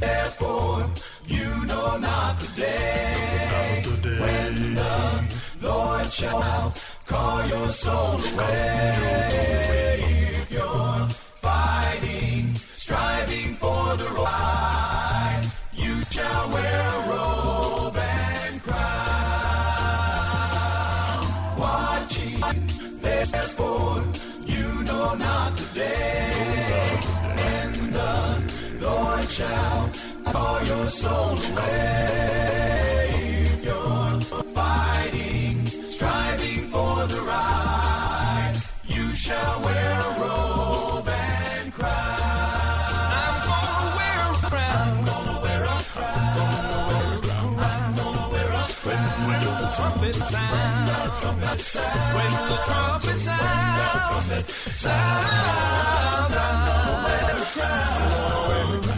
Therefore, you know not the day when the Lord shall call your soul away. If you're fighting, striving for the right, you shall wear Shall call your soul. If you're fighting, striving for the right, you shall wear a robe and crown. I'm gonna wear a crown. I'm gonna wear a crown. I'm gonna wear a crown. When the trumpet sounds. When the trumpet sounds. When the trumpet sounds. I'm gonna wear a crown.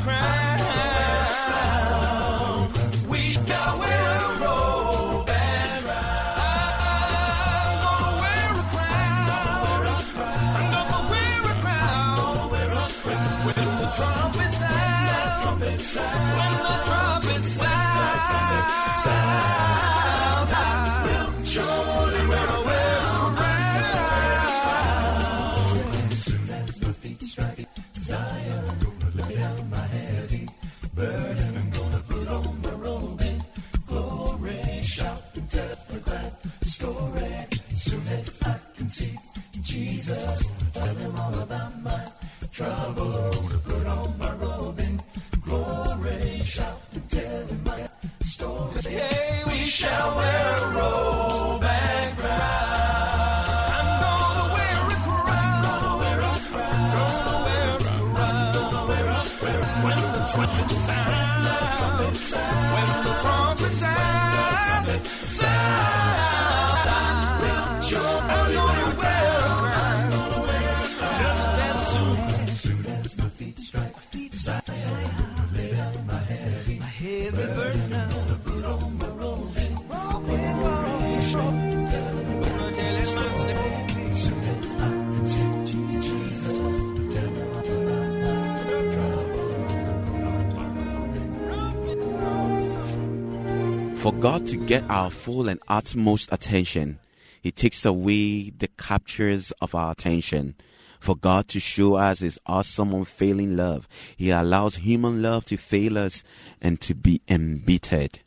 God to get our full and utmost attention, He takes away the captures of our attention. For God to show us His awesome, unfailing love, He allows human love to fail us and to be embittered.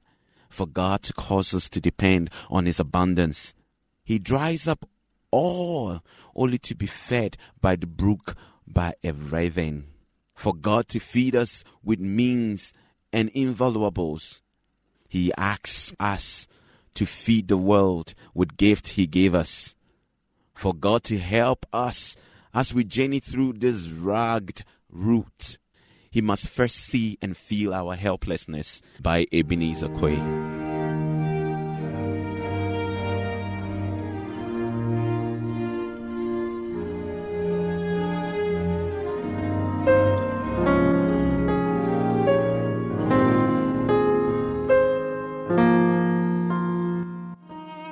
For God to cause us to depend on His abundance, He dries up all only to be fed by the brook by a raven. For God to feed us with means and invaluables, he asks us to feed the world with gift he gave us. For God to help us as we journey through this rugged route, he must first see and feel our helplessness by Ebenezer Quay.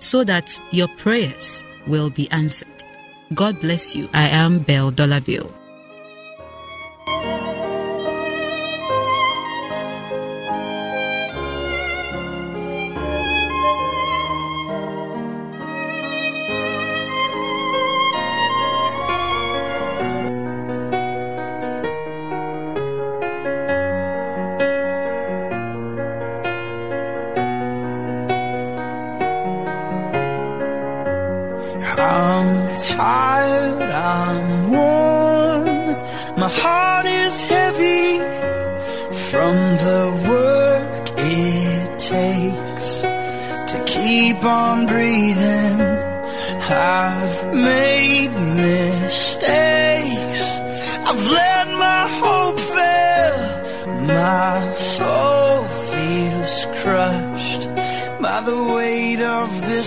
so that your prayers will be answered. God bless you. I am Belle Dollar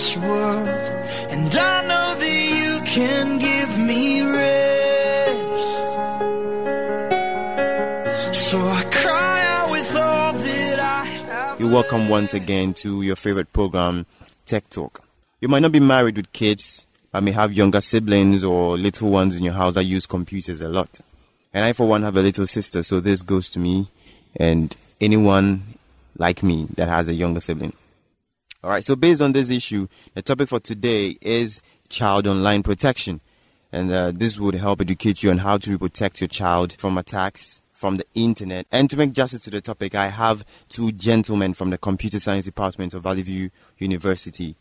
this world. And I know that you can give me rest. So I cry out with all that I have. You're welcome once again to your favorite program, Tech Talk. You might not be married with kids, but may have younger siblings or little ones in your house that use computers a lot. And I, for one, have a little sister, so this goes to me and anyone like me that has a younger sibling. All right, so based on this issue, the topic for today is child online protection. And uh, this would help educate you on how to protect your child from attacks from the internet. And to make justice to the topic, I have two gentlemen from the Computer Science Department of Valley View University.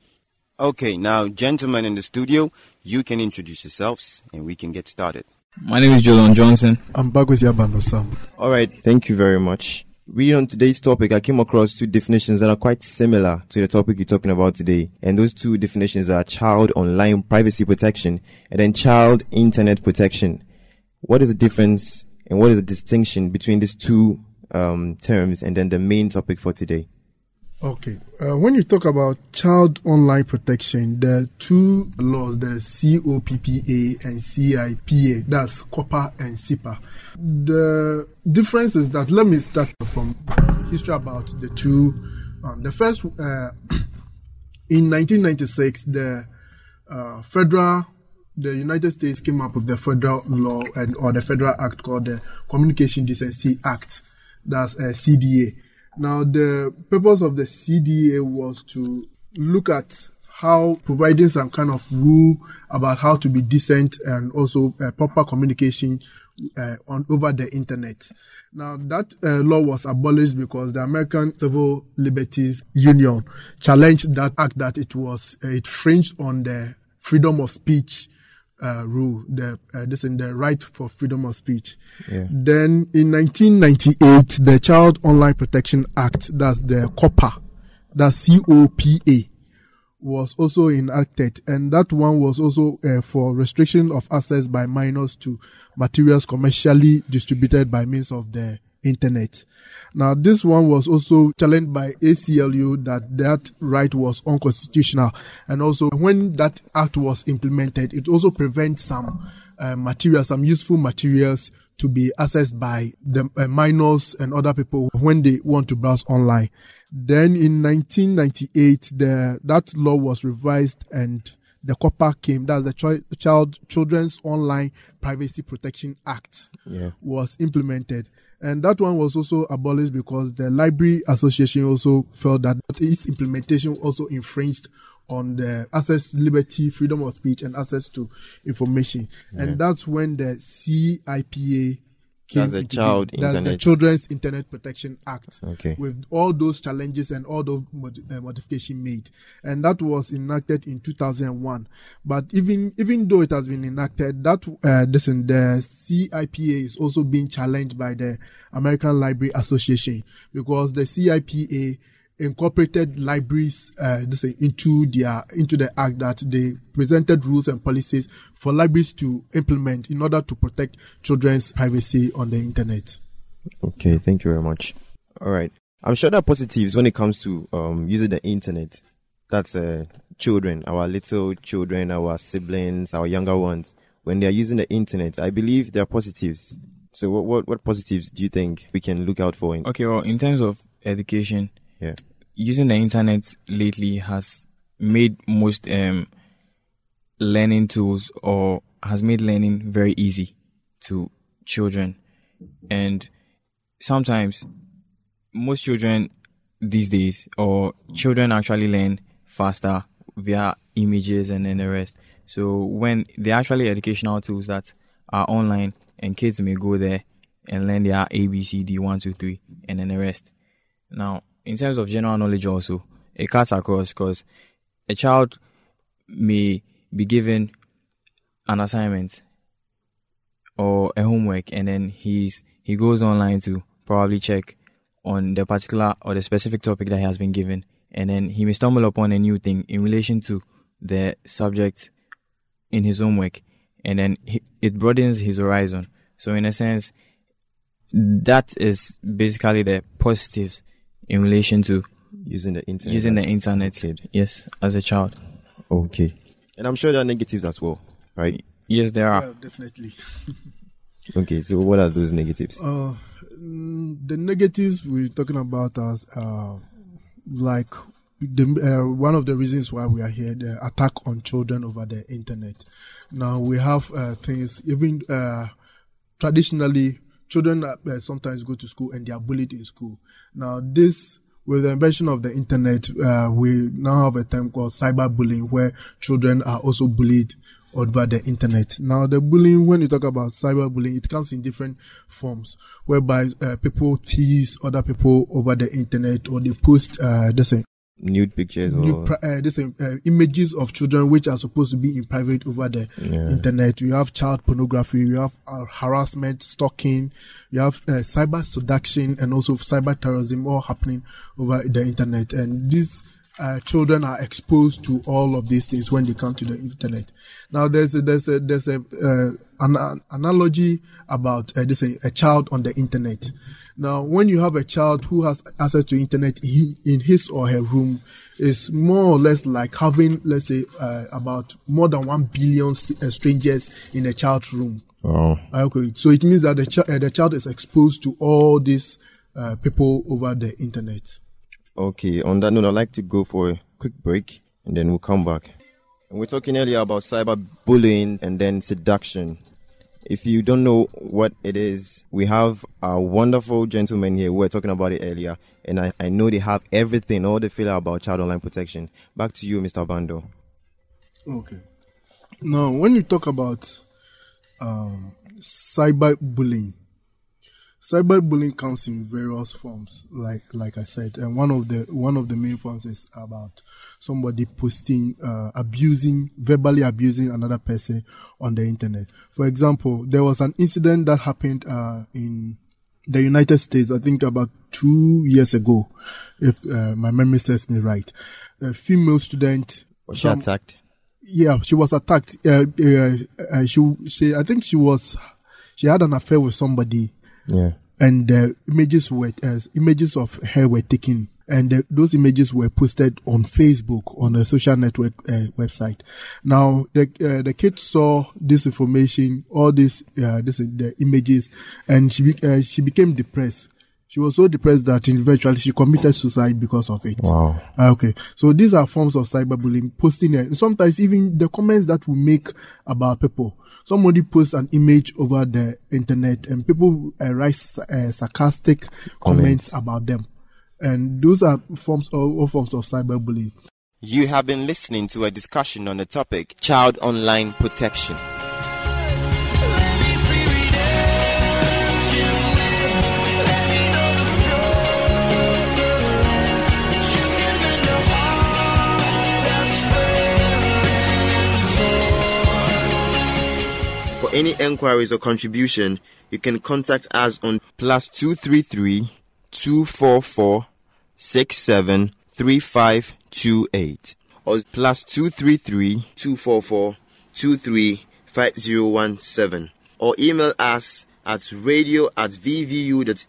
Okay, now, gentlemen in the studio, you can introduce yourselves and we can get started. My name is Jolon Johnson. I'm back with Yabano Sam. All right, thank you very much. Reading on today's topic, I came across two definitions that are quite similar to the topic you're talking about today. And those two definitions are child online privacy protection and then child internet protection. What is the difference and what is the distinction between these two um, terms and then the main topic for today? Okay. Uh, when you talk about child online protection, there are two laws, the COPPA and CIPA, that's COPPA and CIPA. The difference is that, let me start from history about the two. Um, the first, uh, in 1996, the uh, federal, the United States came up with the federal law and or the federal act called the Communication Decency Act, that's uh, CDA. Now, the purpose of the CDA was to look at how providing some kind of rule about how to be decent and also uh, proper communication uh, on over the internet. Now, that uh, law was abolished because the American Civil Liberties Union challenged that act that it was uh, it fringed on the freedom of speech uh, rule, the uh, this in the right for freedom of speech. Yeah. Then in 1998, the Child Online Protection Act, that's the COPA, that's C-O-P-A, was also enacted, and that one was also uh, for restriction of access by minors to materials commercially distributed by means of the internet. Now, this one was also challenged by ACLU that that right was unconstitutional, and also when that act was implemented, it also prevents some uh, materials, some useful materials to be accessed by the uh, minors and other people when they want to browse online. Then in 1998, the that law was revised and the COPPA came. That's the Choi- Child Children's Online Privacy Protection Act Yeah. was implemented. And that one was also abolished because the Library Association also felt that its implementation also infringed on the access liberty, freedom of speech, and access to information. And that's when the CIPA came That's the into Child being. That's the Internet- Children's Internet Protection Act Okay. with all those challenges and all those mod- uh, modification made, and that was enacted in 2001. But even even though it has been enacted, that uh, listen, the CIPA is also being challenged by the American Library Association because the CIPA incorporated libraries uh, this, into their into the act that they presented rules and policies for libraries to implement in order to protect children's privacy on the internet. Okay, thank you very much. All right. I'm sure there are positives when it comes to um, using the internet. That's uh, children, our little children, our siblings, our younger ones. When they are using the internet, I believe there are positives. So what, what what positives do you think we can look out for in Okay, well, in terms of education, yeah. Using the internet lately has made most um, learning tools or has made learning very easy to children. And sometimes most children these days or children actually learn faster via images and then the rest. So when they're actually educational tools that are online and kids may go there and learn their A B C D one, two, three, and then the rest. Now, in terms of general knowledge also, it cuts across because a child may be given an assignment or a homework and then he's he goes online to probably check on the particular or the specific topic that he has been given and then he may stumble upon a new thing in relation to the subject in his homework and then he, it broadens his horizon. So in a sense that is basically the positives in relation to using the internet? using the internet kid? yes as a child Okay. And I'm sure there are negatives as well, right? yes there are Yeah, definitely. Okay, so what are those negatives? Uh, mm, the negatives we're talking about as uh, like the uh, one of the reasons why we are here the attack on children over the internet. Now we have uh, things even uh, traditionally children uh, sometimes go to school and they are bullied in school. Now this with the invention of the internet, uh, we now have a term called cyberbullying, where children are also bullied over the internet. Now, the bullying, when you talk about cyberbullying, it comes in different forms, whereby uh, people tease other people over the internet or they post uh, uh, Nude pictures or pri- uh, this, uh, uh, images of children which are supposed to be in private over the Yeah. internet. You have child pornography, you have uh, harassment, stalking, you have uh, cyber seduction, and also cyber terrorism all happening over the internet. And these uh, children are exposed to all of these things when they come to the internet. Now, there's a, there's a, there's a uh, an, an analogy about uh, this a, a child on the internet. Now, when you have a child who has access to internet in, in his or her room, it's more or less like having, let's say, uh, about more than one billion uh, strangers in a child's room. oh, Okay, so it means that the, chi- uh, the child is exposed to all these uh, people over the internet. Okay, on that note, I'd like to go for a quick break and then we'll come back. And we're talking earlier about cyberbullying and then seduction. If you don't know what it is, we have a wonderful gentleman here. We were talking about it earlier, and I, I know they have everything, all the filler about child online protection. Back to you, Mr. Bando. Okay. Now, when you talk about um, cyberbullying, cyberbullying comes in various forms. Like like I said, and one of the one of the main forms is about somebody posting, uh, abusing, verbally abusing another person on the internet. For example, there was an incident that happened uh, in the United States, I think about two years ago, if uh, my memory serves me right. A female student Was she from- attacked? yeah, she was attacked. Uh, uh, uh, she, she, I think she was, she had an affair with somebody, Yeah. and the images were, uh, images of her were taken, and those images were posted on Facebook on a social network uh, website. Now, the uh, the kid saw this information, all this, uh, this the images, and she uh, she became depressed. She was so depressed that eventually she committed suicide because of it. Wow. Ah, Okay, so these are forms of cyberbullying. Posting it. Sometimes even the comments that we make about people. Somebody posts an image over the internet, and people uh, write uh, sarcastic comments. Comments. about them, and those are forms of all forms of cyberbullying. You have been listening to a discussion on the topic child online protection. Any enquiries or contribution, you can contact us on plus two three three two four four six seven three five two eight or plus two three three two four four two three five zero one seven or email us at radio at vvu.edu.gh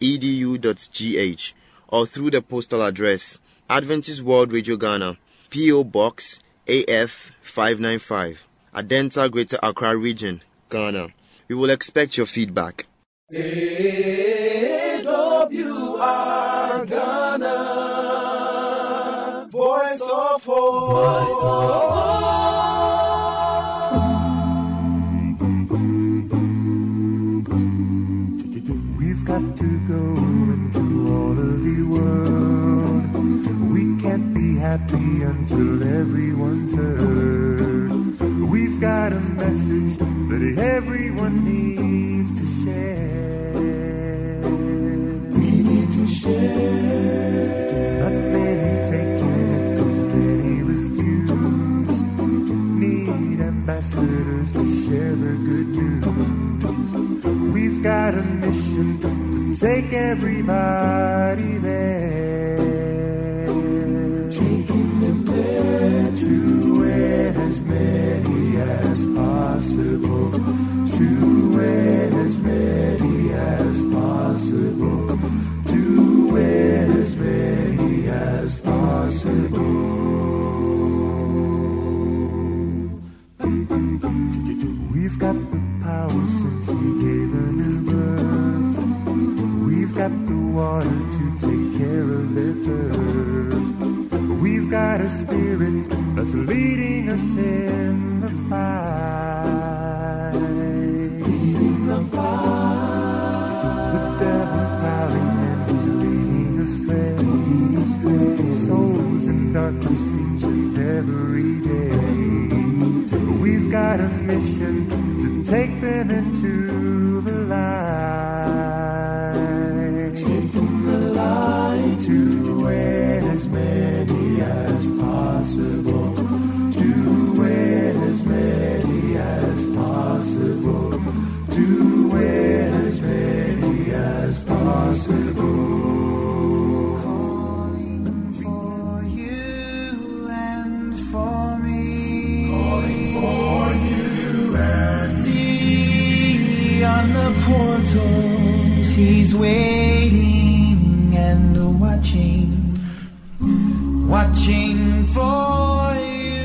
or through the postal address Adventist World Radio Ghana, P.O. Box AF 595, Adenta Greater Accra Region, Ghana. We will expect your feedback. AWR Ghana, Voice of Hope. Voice of We've got to go into all of the world. We can't be happy until everyone's heard. We've got a message that everyone needs to share. We need to share. Not many take it, 'cause many refuse. Need ambassadors to share the good news. We've got a mission to take everybody We've the water to take care of their thirst. We've got a spirit that's leading us in the fight. He's waiting and watching, watching.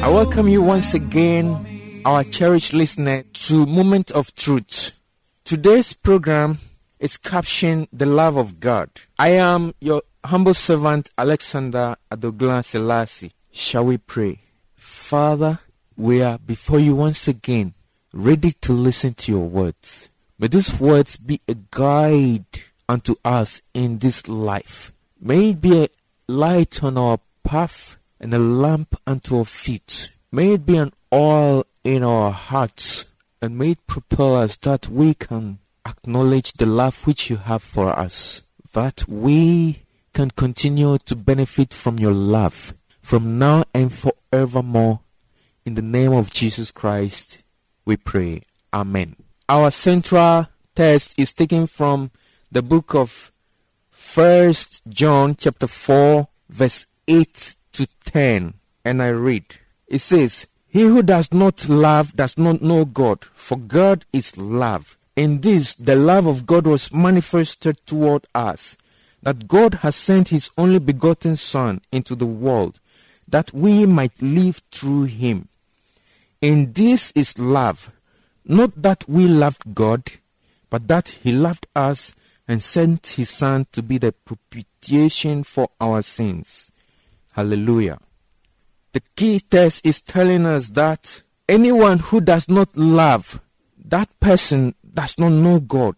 I welcome you once again, our cherished listener, to Moment of Truth. Today's program is captioned The Love of God. I am your humble servant, Alexander Adoglan Selassie. Shall we pray? Father, we are before you once again, ready to listen to your words. May these words be a guide unto us in this life. May it be a light on our path and a lamp unto our feet. May it be an oil in our hearts and may it propel us that we can acknowledge the love which you have for us, that we can continue to benefit from your love from now and forevermore. In the name of Jesus Christ, we pray. Amen. Our central text is taken from the book of First John chapter 4 verse 8 to 10 and I read it says he who does not love does not know God for God is love in this the love of God was manifested toward us that God has sent his only begotten son into the world that we might live through him in this is love not that we loved God but that he loved us and sent his son to be the propitiation for our sins. Hallelujah. The key text is telling us that anyone who does not love, that person does not know God.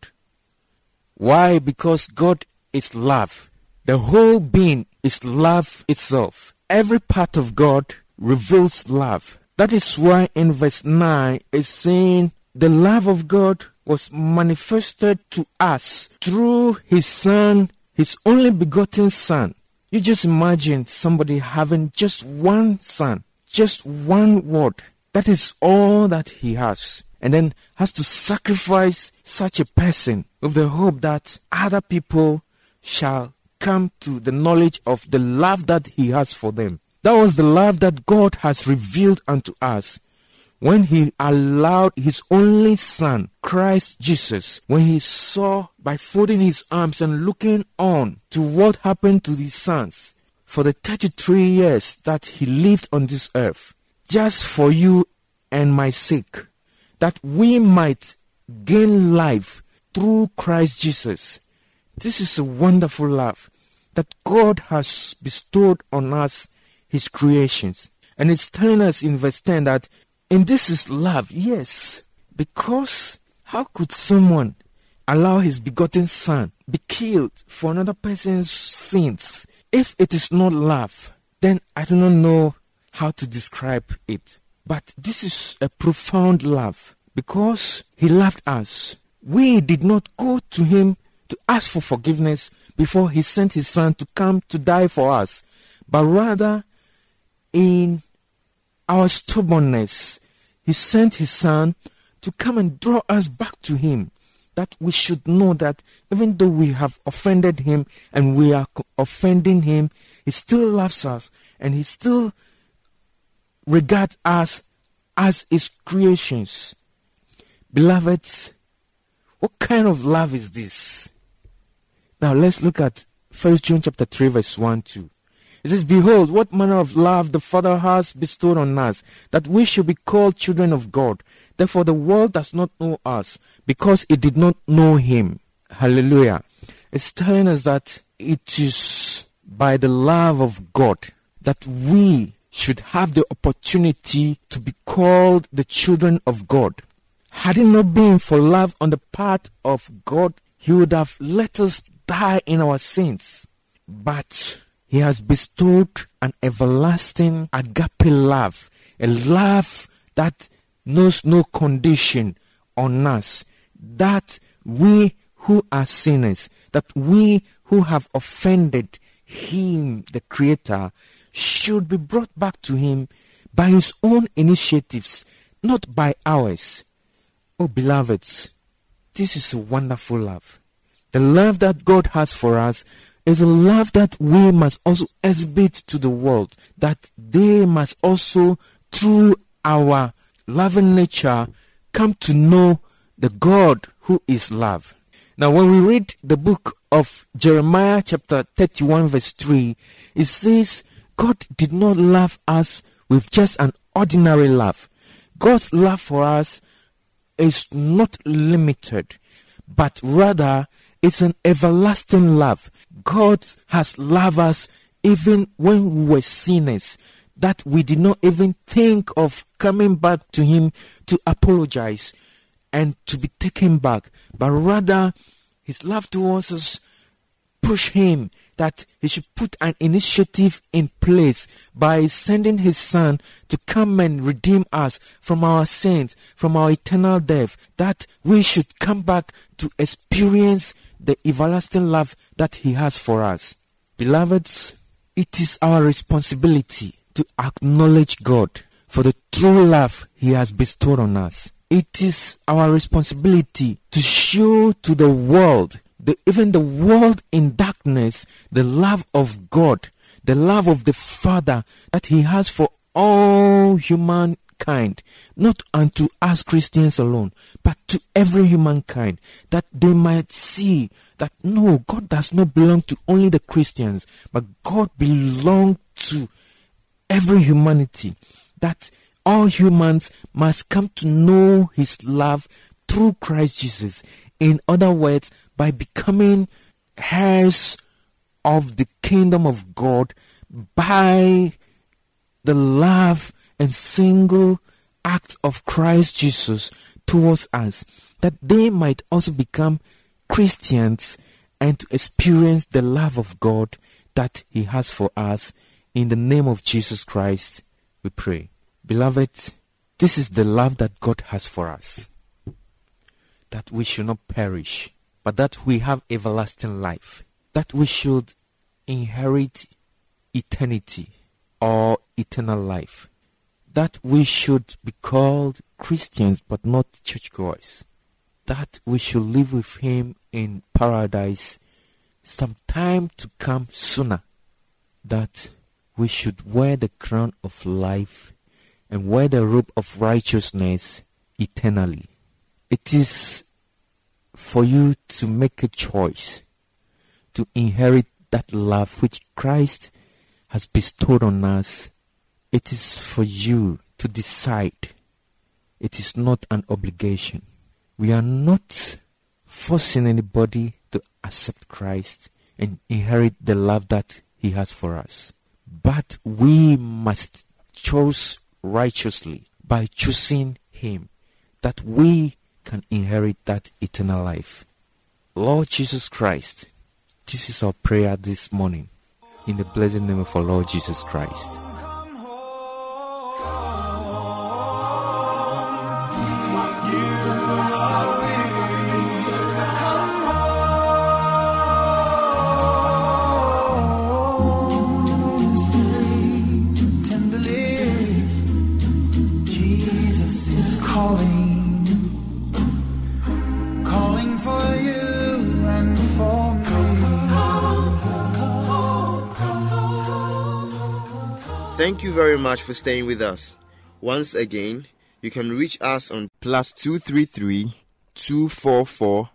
Why? Because God is love. The whole being is love itself. Every part of God reveals love. That is why in verse 9 it's saying the love of God was manifested to us through his son, his only begotten son. You just imagine somebody having just one son, just one word. That is all that he has. And then has to sacrifice such a person with the hope that other people shall come to the knowledge of the love that he has for them. That was the love that God has revealed unto us when he allowed his only son, Christ Jesus, when he saw by folding his arms and looking on to what happened to his sons for the 33 years that he lived on this earth, just for you and my sake, that we might gain life through Christ Jesus. This is a wonderful love that God has bestowed on us, His creations. And it's telling us in verse 10 that, and this is love, yes, because how could someone allow his begotten son be killed for another person's sins? If it is not love, then I do not know how to describe it. But this is a profound love because he loved us. We did not go to him to ask for forgiveness before he sent his son to come to die for us, but rather in our stubbornness, he sent his son to come and draw us back to him. That we should know that even though we have offended him and we are offending him, he still loves us and he still regards us as his creations. Beloveds, what kind of love is this? Now let's look at First John chapter 3 verse 1 2. It says, Behold, what manner of love the Father has bestowed on us, that we should be called children of God. Therefore the world does not know us, because it did not know him. Hallelujah. It's telling us that it is by the love of God that we should have the opportunity to be called the children of God. Had it not been for love on the part of God, He would have let us die in our sins. But He has bestowed an everlasting agape love, a love that knows no condition on us, that we who are sinners, that we who have offended Him, the Creator, should be brought back to Him by His own initiatives, not by ours. Oh, beloveds, this is a wonderful love. The love that God has for us is a love that we must also exhibit to the world, that they must also, through our loving nature, come to know the God who is love. Now, when we read the book of Jeremiah, chapter 31, verse 3, it says, God did not love us with just an ordinary love. God's love for us is not limited, but rather it's an everlasting love. God has loved us even when we were sinners, that we did not even think of coming back to Him to apologize and to be taken back, but rather His love towards us pushed Him that He should put an initiative in place by sending His Son to come and redeem us from our sins, from our eternal death, that we should come back to experience the everlasting love that He has for us. Beloveds, it is our responsibility to acknowledge God for the true love He has bestowed on us. It is our responsibility to show to the world, the, even the world in darkness, the love of God, the love of the Father that He has for all humankind, not unto us Christians alone, but to every humankind, that they might see that no, God does not belong to only the Christians, but God belongs to every humanity. That all humans must come to know His love through Christ Jesus. In other words, by becoming heirs of the kingdom of God by the love and single act of Christ Jesus towards us, that they might also become Christians and to experience the love of God that He has for us. In the name of Jesus Christ, we pray. Beloved, this is the love that God has for us. That we should not perish, but that we have everlasting life. That we should inherit eternity or eternal life. That we should be called Christians but not churchgoers. That we should live with Him in paradise some time to come sooner. That we should wear the crown of life and wear the robe of righteousness eternally. It is for you to make a choice to inherit that love which Christ has bestowed on us. It is for you to decide. It is not an obligation. We are not forcing anybody to accept Christ and inherit the love that He has for us. But we must choose righteously by choosing Him that we can inherit that eternal life. Lord Jesus Christ, this is our prayer this morning. In the blessed name of our Lord Jesus Christ. Thank you very much for staying with us. Once again, you can reach us on plus two three three two four four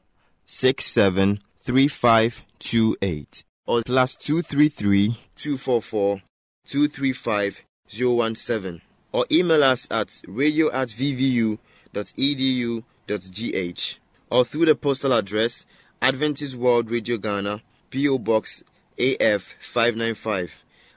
six seven three five two eight or plus two three three two four four two three five zero one seven or email us at radio at vvu dot edu gh or through the postal address Adventist World Radio Ghana PO Box AF five nine five